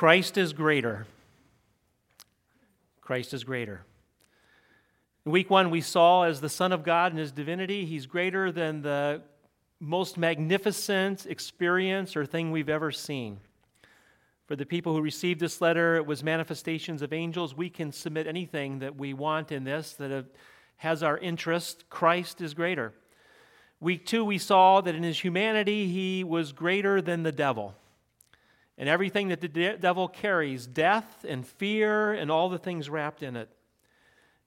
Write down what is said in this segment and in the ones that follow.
Christ is greater. Christ is greater. In week one, we saw as the Son of God in his divinity, he's greater than the most magnificent experience or thing we've ever seen. For the people who received this letter, it was manifestations of angels. We can submit anything that we want in this that has our interest. Christ is greater. Week two, we saw that in his humanity, he was greater than the devil and everything that the de- devil carries death and fear and all the things wrapped in it.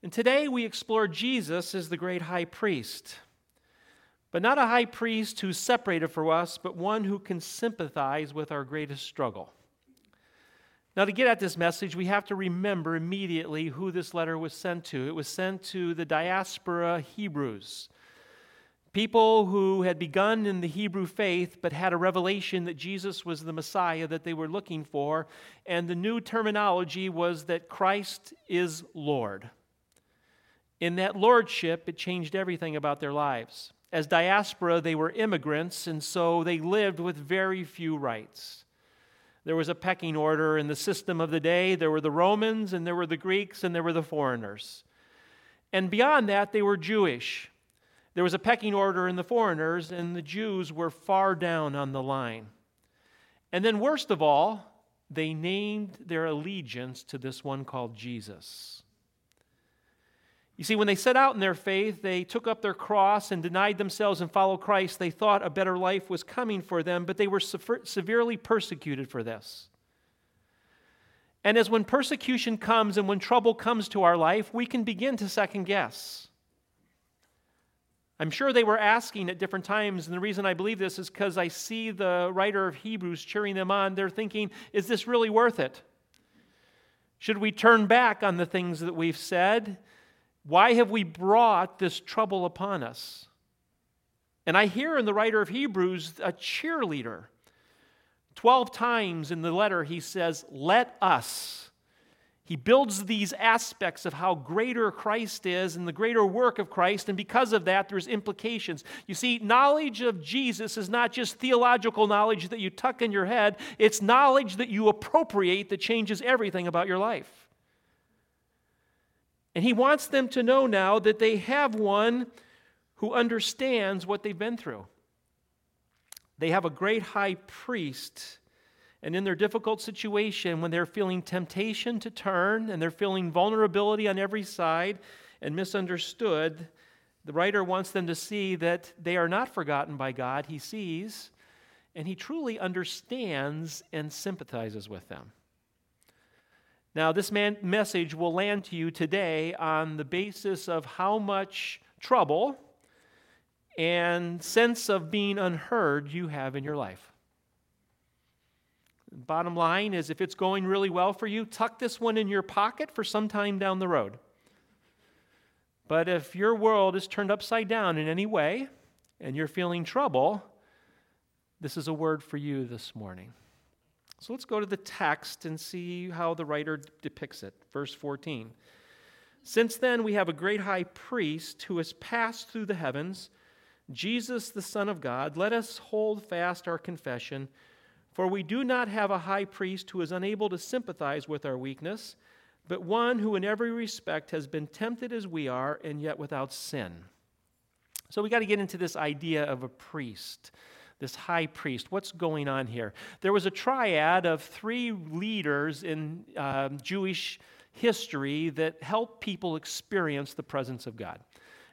And today we explore Jesus as the great high priest. But not a high priest who's separated from us, but one who can sympathize with our greatest struggle. Now, to get at this message, we have to remember immediately who this letter was sent to. It was sent to the diaspora Hebrews People who had begun in the Hebrew faith but had a revelation that Jesus was the Messiah that they were looking for, and the new terminology was that Christ is Lord. In that lordship, it changed everything about their lives. As diaspora, they were immigrants, and so they lived with very few rights. There was a pecking order in the system of the day. There were the Romans, and there were the Greeks, and there were the foreigners. And beyond that, they were Jewish. There was a pecking order in the foreigners, and the Jews were far down on the line. And then, worst of all, they named their allegiance to this one called Jesus. You see, when they set out in their faith, they took up their cross and denied themselves and followed Christ. They thought a better life was coming for them, but they were severely persecuted for this. And as when persecution comes and when trouble comes to our life, we can begin to second guess. I'm sure they were asking at different times, and the reason I believe this is because I see the writer of Hebrews cheering them on. They're thinking, is this really worth it? Should we turn back on the things that we've said? Why have we brought this trouble upon us? And I hear in the writer of Hebrews a cheerleader. Twelve times in the letter, he says, Let us. He builds these aspects of how greater Christ is and the greater work of Christ, and because of that, there's implications. You see, knowledge of Jesus is not just theological knowledge that you tuck in your head, it's knowledge that you appropriate that changes everything about your life. And he wants them to know now that they have one who understands what they've been through. They have a great high priest and in their difficult situation, when they're feeling temptation to turn and they're feeling vulnerability on every side and misunderstood, the writer wants them to see that they are not forgotten by God. He sees and he truly understands and sympathizes with them. Now, this man- message will land to you today on the basis of how much trouble and sense of being unheard you have in your life. Bottom line is if it's going really well for you, tuck this one in your pocket for some time down the road. But if your world is turned upside down in any way and you're feeling trouble, this is a word for you this morning. So let's go to the text and see how the writer depicts it. Verse 14. Since then, we have a great high priest who has passed through the heavens, Jesus, the Son of God. Let us hold fast our confession. For we do not have a high priest who is unable to sympathize with our weakness, but one who in every respect has been tempted as we are, and yet without sin. So we got to get into this idea of a priest, this high priest. What's going on here? There was a triad of three leaders in uh, Jewish history that helped people experience the presence of God.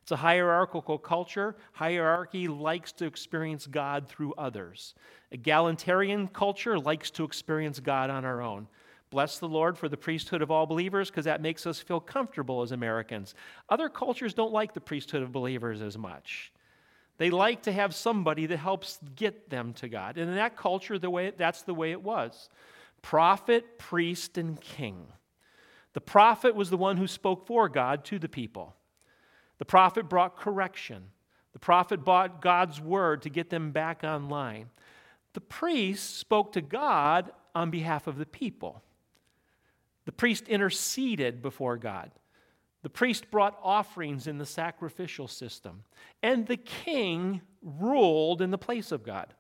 It's a hierarchical culture. Hierarchy likes to experience God through others. Egalitarian culture likes to experience God on our own. Bless the Lord for the priesthood of all believers because that makes us feel comfortable as Americans. Other cultures don't like the priesthood of believers as much. They like to have somebody that helps get them to God. And in that culture, the way, that's the way it was prophet, priest, and king. The prophet was the one who spoke for God to the people. The prophet brought correction. The prophet brought God's word to get them back online. The priest spoke to God on behalf of the people. The priest interceded before God. The priest brought offerings in the sacrificial system. And the king ruled in the place of God.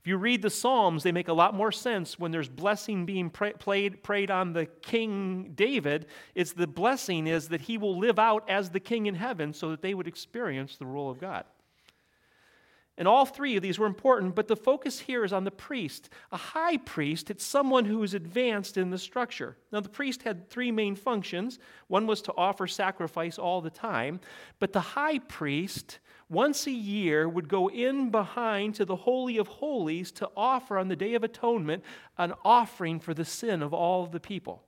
If you read the Psalms, they make a lot more sense when there's blessing being played, prayed on the King David. It's the blessing is that he will live out as the king in heaven so that they would experience the rule of God. And all three of these were important, but the focus here is on the priest. A high priest, it's someone who is advanced in the structure. Now, the priest had three main functions. One was to offer sacrifice all the time, but the high priest, once a year, would go in behind to the Holy of Holies to offer on the Day of Atonement an offering for the sin of all the people.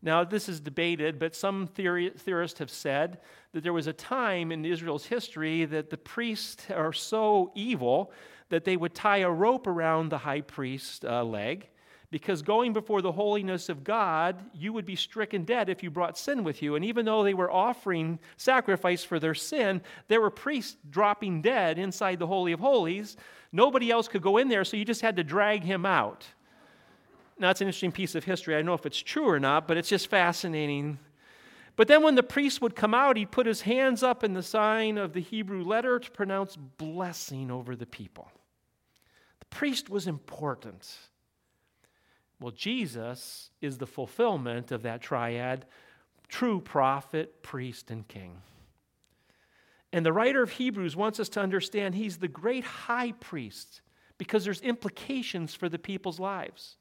Now, this is debated, but some theory, theorists have said that there was a time in Israel's history that the priests are so evil that they would tie a rope around the high priest's uh, leg because going before the holiness of God, you would be stricken dead if you brought sin with you. And even though they were offering sacrifice for their sin, there were priests dropping dead inside the Holy of Holies. Nobody else could go in there, so you just had to drag him out. Now, it's an interesting piece of history. I don't know if it's true or not, but it's just fascinating. But then when the priest would come out, he'd put his hands up in the sign of the Hebrew letter to pronounce blessing over the people. The priest was important. Well, Jesus is the fulfillment of that triad true prophet, priest, and king. And the writer of Hebrews wants us to understand he's the great high priest because there's implications for the people's lives.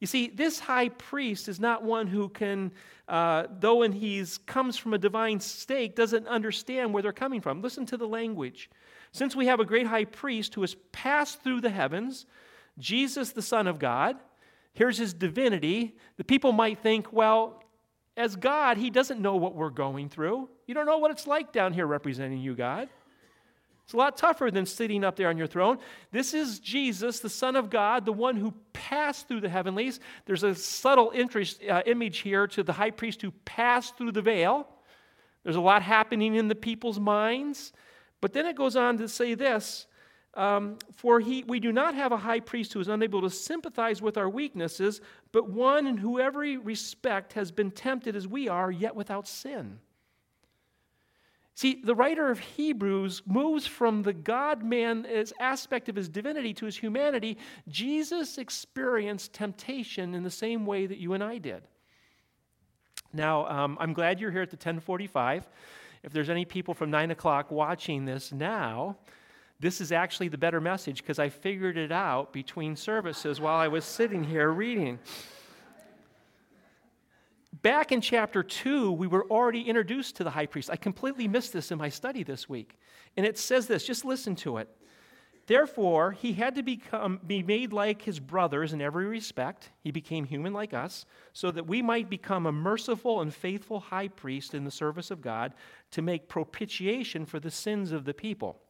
You see, this high priest is not one who can, uh, though when he comes from a divine state, doesn't understand where they're coming from. Listen to the language. Since we have a great high priest who has passed through the heavens, Jesus, the Son of God, here's his divinity. The people might think, well, as God, he doesn't know what we're going through. You don't know what it's like down here representing you, God. It's a lot tougher than sitting up there on your throne. This is Jesus, the Son of God, the one who passed through the heavenlies. There's a subtle interest, uh, image here to the high priest who passed through the veil. There's a lot happening in the people's minds. But then it goes on to say this um, For he, we do not have a high priest who is unable to sympathize with our weaknesses, but one in whom every respect has been tempted as we are, yet without sin. See, the writer of Hebrews moves from the God man aspect of his divinity to his humanity. Jesus experienced temptation in the same way that you and I did. Now, um, I'm glad you're here at the 1045. If there's any people from 9 o'clock watching this now, this is actually the better message because I figured it out between services while I was sitting here reading. Back in chapter 2, we were already introduced to the high priest. I completely missed this in my study this week. And it says this just listen to it. Therefore, he had to become, be made like his brothers in every respect. He became human like us, so that we might become a merciful and faithful high priest in the service of God to make propitiation for the sins of the people.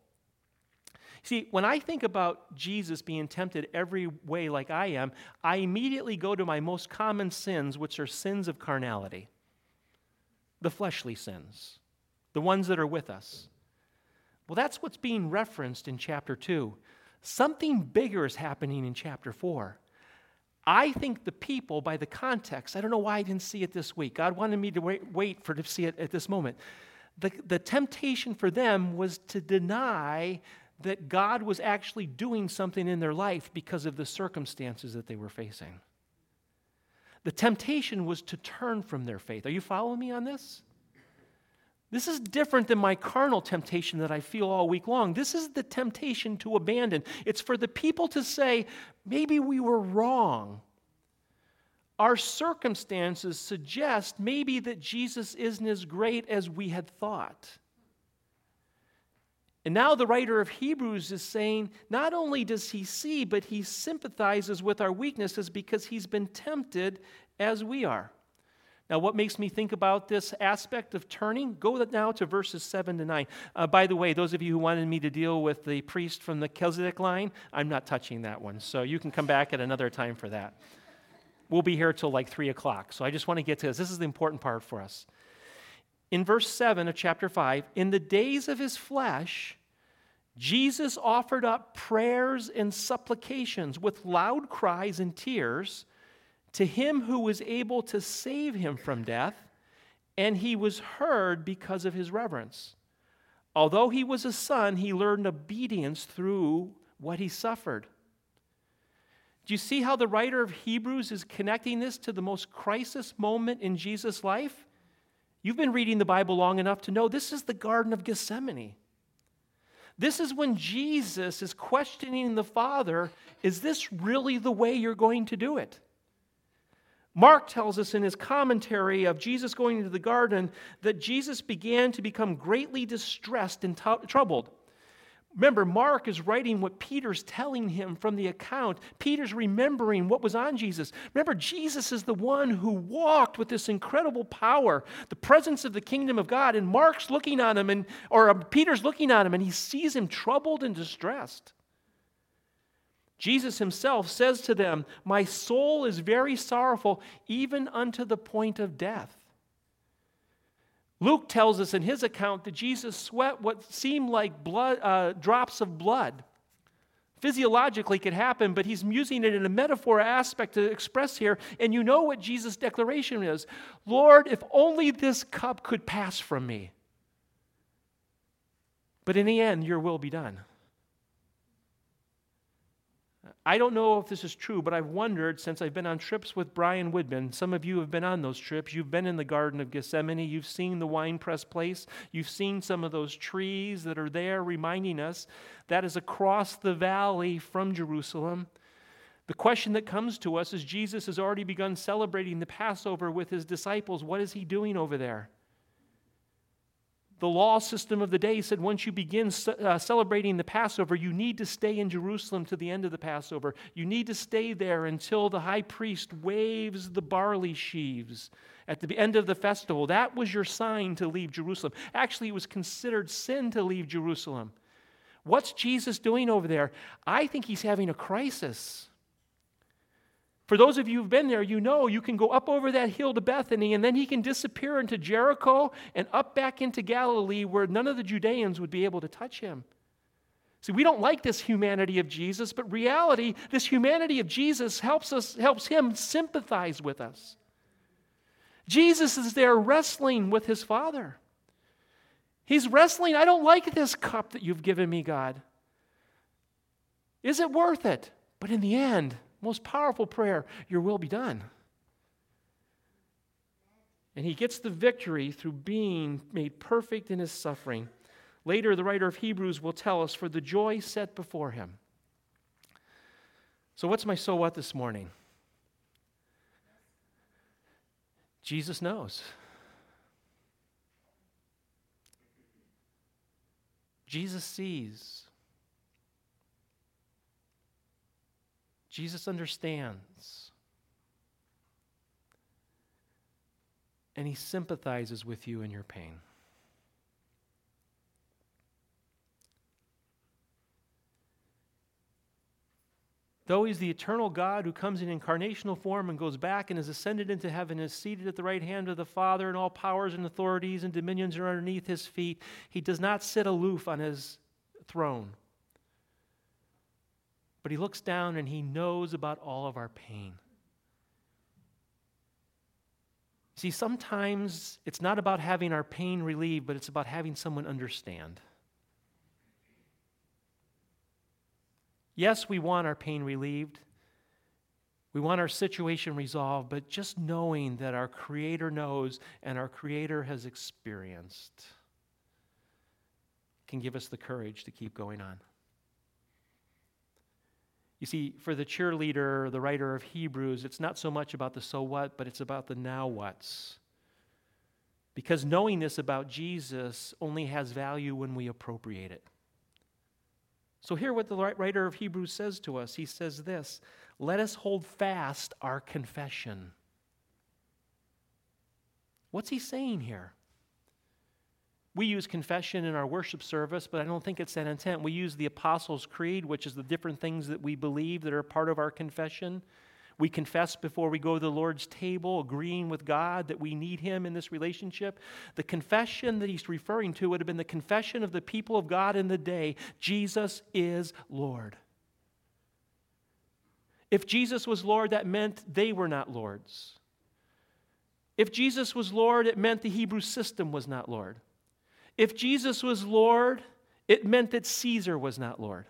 See, when I think about Jesus being tempted every way like I am, I immediately go to my most common sins, which are sins of carnality, the fleshly sins, the ones that are with us. Well, that's what's being referenced in chapter 2. Something bigger is happening in chapter 4. I think the people, by the context, I don't know why I didn't see it this week. God wanted me to wait, wait for to see it at this moment. The, the temptation for them was to deny that God was actually doing something in their life because of the circumstances that they were facing. The temptation was to turn from their faith. Are you following me on this? This is different than my carnal temptation that I feel all week long. This is the temptation to abandon. It's for the people to say, maybe we were wrong. Our circumstances suggest maybe that Jesus isn't as great as we had thought. And now the writer of Hebrews is saying not only does he see, but he sympathizes with our weaknesses because he's been tempted as we are. Now, what makes me think about this aspect of turning? Go now to verses 7 to 9. Uh, by the way, those of you who wanted me to deal with the priest from the Melchizedek line, I'm not touching that one. So you can come back at another time for that. We'll be here till like 3 o'clock. So I just want to get to this. This is the important part for us. In verse 7 of chapter 5, in the days of his flesh, Jesus offered up prayers and supplications with loud cries and tears to him who was able to save him from death, and he was heard because of his reverence. Although he was a son, he learned obedience through what he suffered. Do you see how the writer of Hebrews is connecting this to the most crisis moment in Jesus' life? You've been reading the Bible long enough to know this is the Garden of Gethsemane. This is when Jesus is questioning the Father is this really the way you're going to do it? Mark tells us in his commentary of Jesus going into the garden that Jesus began to become greatly distressed and t- troubled. Remember, Mark is writing what Peter's telling him from the account. Peter's remembering what was on Jesus. Remember, Jesus is the one who walked with this incredible power, the presence of the kingdom of God. And Mark's looking on him, and, or uh, Peter's looking on him, and he sees him troubled and distressed. Jesus himself says to them, My soul is very sorrowful, even unto the point of death. Luke tells us in his account that Jesus sweat what seemed like blood, uh, drops of blood. Physiologically could happen, but he's using it in a metaphor aspect to express here. And you know what Jesus' declaration is Lord, if only this cup could pass from me. But in the end, your will be done. I don't know if this is true, but I've wondered since I've been on trips with Brian Woodman. Some of you have been on those trips. You've been in the Garden of Gethsemane. You've seen the wine press place. You've seen some of those trees that are there reminding us that is across the valley from Jerusalem. The question that comes to us is Jesus has already begun celebrating the Passover with his disciples. What is he doing over there? The law system of the day said once you begin uh, celebrating the Passover, you need to stay in Jerusalem to the end of the Passover. You need to stay there until the high priest waves the barley sheaves at the end of the festival. That was your sign to leave Jerusalem. Actually, it was considered sin to leave Jerusalem. What's Jesus doing over there? I think he's having a crisis. For those of you who've been there, you know you can go up over that hill to Bethany and then he can disappear into Jericho and up back into Galilee where none of the Judeans would be able to touch him. See, we don't like this humanity of Jesus, but reality, this humanity of Jesus helps us helps him sympathize with us. Jesus is there wrestling with his Father. He's wrestling, I don't like this cup that you've given me, God. Is it worth it? But in the end, most powerful prayer, Your will be done. And he gets the victory through being made perfect in his suffering. Later, the writer of Hebrews will tell us, for the joy set before him. So, what's my so what this morning? Jesus knows. Jesus sees. Jesus understands. And he sympathizes with you in your pain. Though he's the eternal God who comes in incarnational form and goes back and is ascended into heaven and is seated at the right hand of the Father, and all powers and authorities and dominions are underneath his feet, he does not sit aloof on his throne but he looks down and he knows about all of our pain. See, sometimes it's not about having our pain relieved, but it's about having someone understand. Yes, we want our pain relieved. We want our situation resolved, but just knowing that our Creator knows and our Creator has experienced can give us the courage to keep going on. You see, for the cheerleader, the writer of Hebrews, it's not so much about the so what, but it's about the now what's. Because knowing this about Jesus only has value when we appropriate it. So, hear what the writer of Hebrews says to us. He says this Let us hold fast our confession. What's he saying here? We use confession in our worship service, but I don't think it's that intent. We use the Apostles' Creed, which is the different things that we believe that are part of our confession. We confess before we go to the Lord's table, agreeing with God that we need Him in this relationship. The confession that he's referring to would have been the confession of the people of God in the day Jesus is Lord. If Jesus was Lord, that meant they were not lords. If Jesus was Lord, it meant the Hebrew system was not Lord. If Jesus was Lord, it meant that Caesar was not Lord.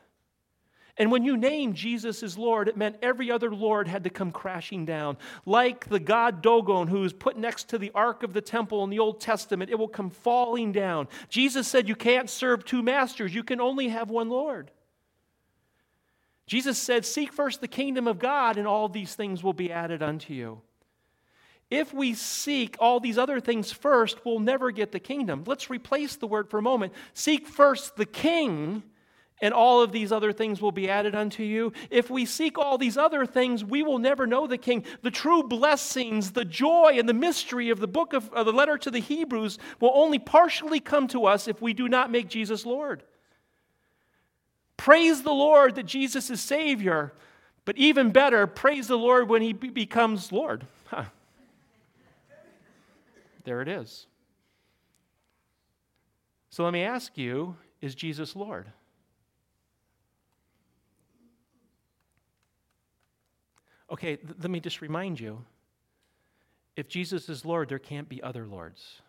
And when you named Jesus as Lord, it meant every other Lord had to come crashing down. Like the god Dagon, who is put next to the Ark of the Temple in the Old Testament, it will come falling down. Jesus said, You can't serve two masters, you can only have one Lord. Jesus said, Seek first the kingdom of God, and all these things will be added unto you. If we seek all these other things first, we'll never get the kingdom. Let's replace the word for a moment. Seek first the king and all of these other things will be added unto you. If we seek all these other things, we will never know the King. The true blessings, the joy, and the mystery of the book of, the letter to the Hebrews will only partially come to us if we do not make Jesus Lord. Praise the Lord that Jesus is Savior, but even better, praise the Lord when He becomes Lord. Huh. There it is. So let me ask you is Jesus Lord? Okay, th- let me just remind you if Jesus is Lord, there can't be other lords.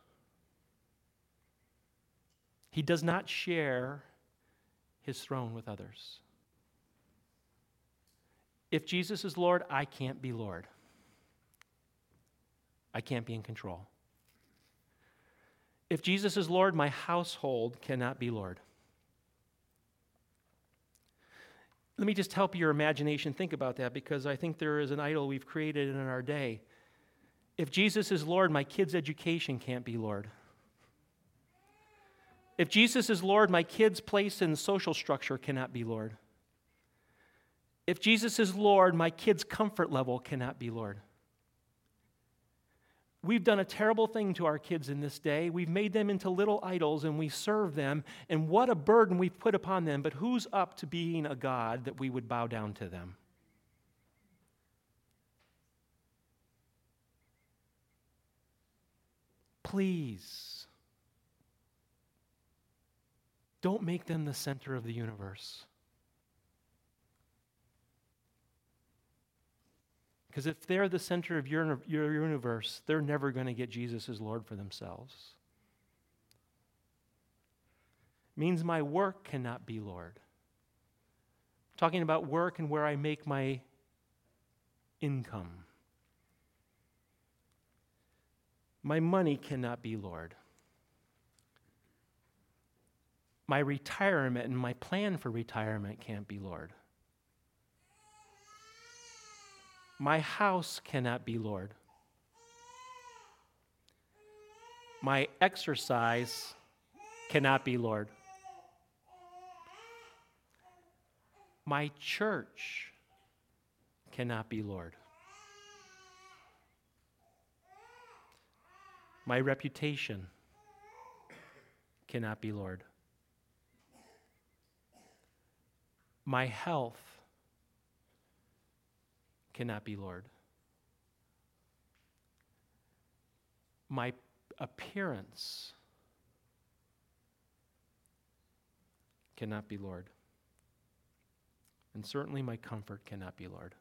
He does not share his throne with others. If Jesus is Lord, I can't be Lord. I can't be in control. If Jesus is Lord, my household cannot be Lord. Let me just help your imagination think about that because I think there is an idol we've created in our day. If Jesus is Lord, my kid's education can't be Lord. If Jesus is Lord, my kid's place in social structure cannot be Lord. If Jesus is Lord, my kid's comfort level cannot be Lord. We've done a terrible thing to our kids in this day. We've made them into little idols and we serve them, and what a burden we've put upon them. But who's up to being a God that we would bow down to them? Please, don't make them the center of the universe. Because if they're the center of your, your universe, they're never going to get Jesus as Lord for themselves. means my work cannot be Lord. talking about work and where I make my income. My money cannot be Lord. My retirement and my plan for retirement can't be Lord. My house cannot be Lord. My exercise cannot be Lord. My church cannot be Lord. My reputation cannot be Lord. My health cannot be Lord. My appearance cannot be Lord. And certainly my comfort cannot be Lord.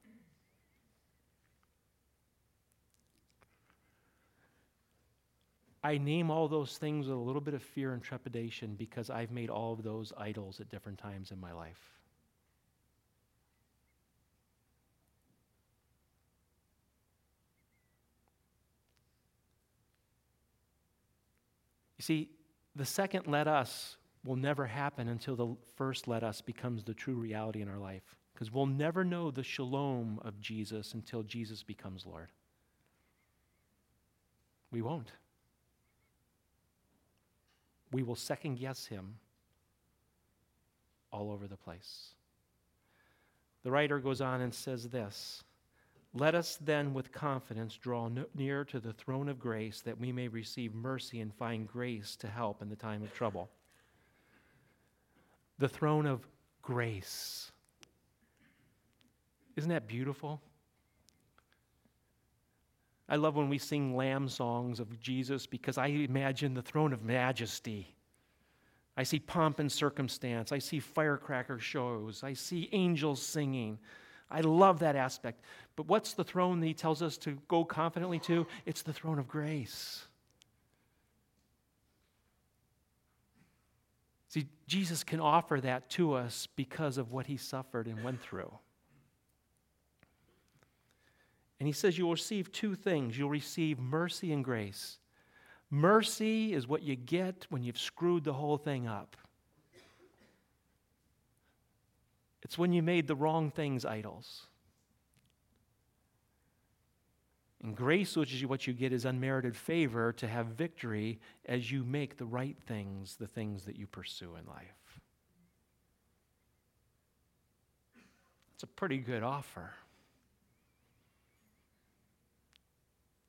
I name all those things with a little bit of fear and trepidation because I've made all of those idols at different times in my life. See, the second let us will never happen until the first let us becomes the true reality in our life. Because we'll never know the shalom of Jesus until Jesus becomes Lord. We won't. We will second guess him all over the place. The writer goes on and says this let us then with confidence draw near to the throne of grace that we may receive mercy and find grace to help in the time of trouble. The throne of grace. Isn't that beautiful? I love when we sing lamb songs of Jesus because I imagine the throne of majesty. I see pomp and circumstance. I see firecracker shows. I see angels singing. I love that aspect. But what's the throne that he tells us to go confidently to? It's the throne of grace. See, Jesus can offer that to us because of what he suffered and went through. And he says you'll receive two things you'll receive mercy and grace. Mercy is what you get when you've screwed the whole thing up. It's when you made the wrong things idols. And grace, which is what you get, is unmerited favor to have victory as you make the right things the things that you pursue in life. It's a pretty good offer.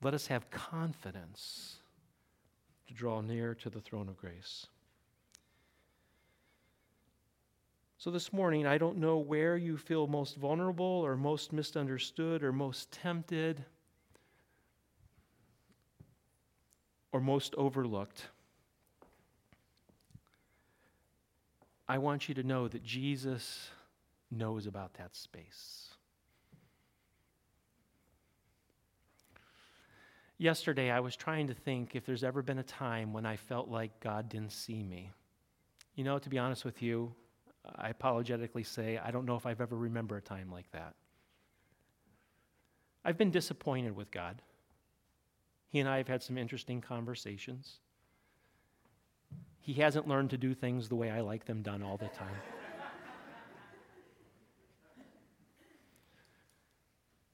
Let us have confidence to draw near to the throne of grace. So, this morning, I don't know where you feel most vulnerable or most misunderstood or most tempted or most overlooked. I want you to know that Jesus knows about that space. Yesterday, I was trying to think if there's ever been a time when I felt like God didn't see me. You know, to be honest with you, I apologetically say I don't know if I've ever remembered a time like that. I've been disappointed with God. He and I have had some interesting conversations. He hasn't learned to do things the way I like them done all the time.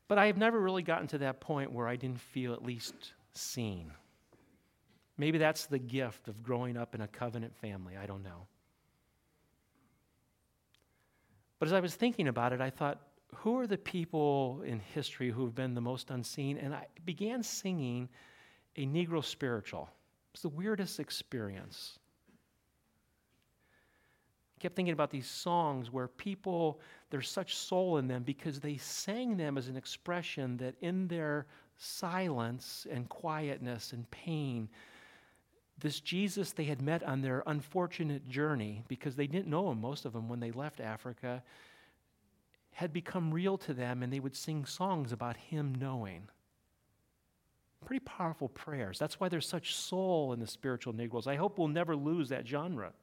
but I have never really gotten to that point where I didn't feel at least seen. Maybe that's the gift of growing up in a covenant family. I don't know. But as I was thinking about it, I thought, who are the people in history who have been the most unseen? And I began singing a Negro spiritual. It's the weirdest experience. I kept thinking about these songs where people, there's such soul in them because they sang them as an expression that in their silence and quietness and pain, this Jesus they had met on their unfortunate journey, because they didn't know him, most of them, when they left Africa, had become real to them, and they would sing songs about him knowing. Pretty powerful prayers. That's why there's such soul in the spiritual Negroes. I hope we'll never lose that genre.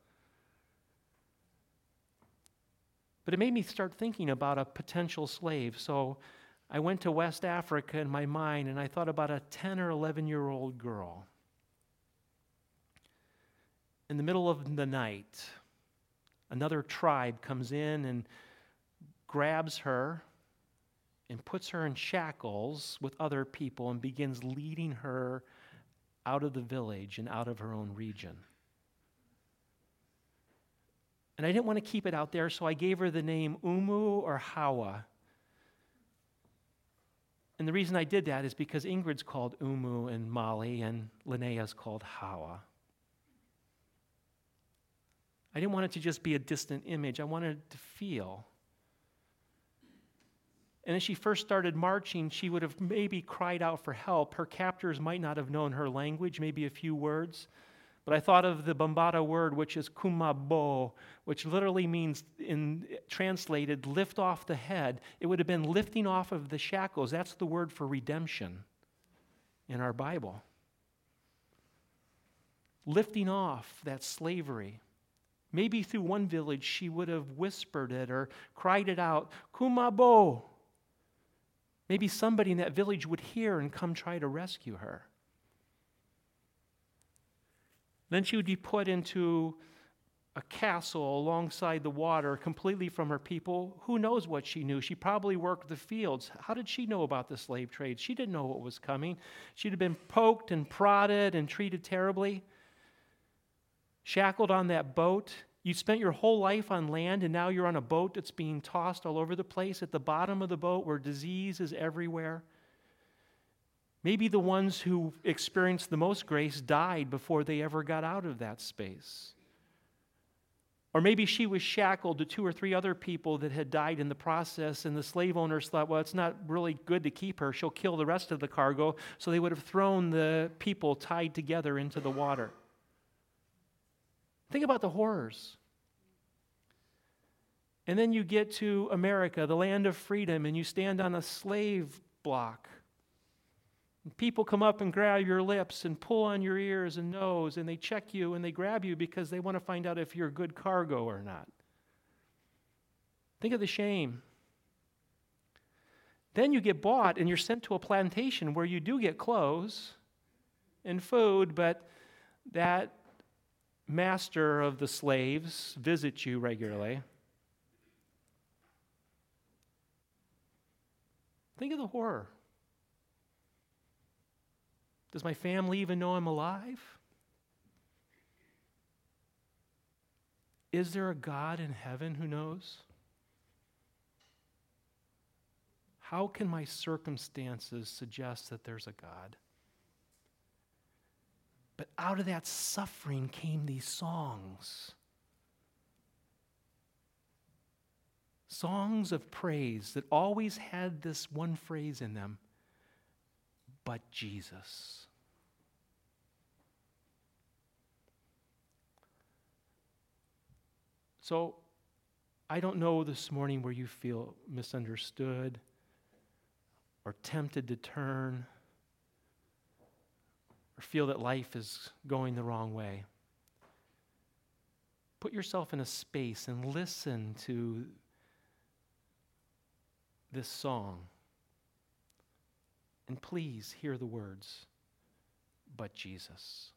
But it made me start thinking about a potential slave. So I went to West Africa in my mind and I thought about a 10 or 11 year old girl in the middle of the night, another tribe comes in and grabs her and puts her in shackles with other people and begins leading her out of the village and out of her own region. And I didn't want to keep it out there, so I gave her the name Umu or Hawa. And the reason I did that is because Ingrid's called Umu and Molly, and Linnea's called Hawa. I didn't want it to just be a distant image, I wanted it to feel. And as she first started marching, she would have maybe cried out for help. Her captors might not have known her language, maybe a few words. But I thought of the Bambara word, which is kumabo, which literally means, in translated, lift off the head. It would have been lifting off of the shackles. That's the word for redemption in our Bible. Lifting off that slavery. Maybe through one village she would have whispered it or cried it out, Kumabo. Maybe somebody in that village would hear and come try to rescue her. Then she would be put into a castle alongside the water, completely from her people. Who knows what she knew? She probably worked the fields. How did she know about the slave trade? She didn't know what was coming. She'd have been poked and prodded and treated terribly shackled on that boat. You spent your whole life on land, and now you're on a boat that's being tossed all over the place at the bottom of the boat where disease is everywhere. Maybe the ones who experienced the most grace died before they ever got out of that space. Or maybe she was shackled to two or three other people that had died in the process, and the slave owners thought, well, it's not really good to keep her. She'll kill the rest of the cargo. So they would have thrown the people tied together into the water. Think about the horrors. And then you get to America, the land of freedom, and you stand on a slave block. People come up and grab your lips and pull on your ears and nose, and they check you and they grab you because they want to find out if you're good cargo or not. Think of the shame. Then you get bought and you're sent to a plantation where you do get clothes and food, but that master of the slaves visits you regularly. Think of the horror. Does my family even know I'm alive? Is there a God in heaven who knows? How can my circumstances suggest that there's a God? But out of that suffering came these songs. Songs of praise that always had this one phrase in them but Jesus. So, I don't know this morning where you feel misunderstood or tempted to turn or feel that life is going the wrong way. Put yourself in a space and listen to this song. And please hear the words, but Jesus.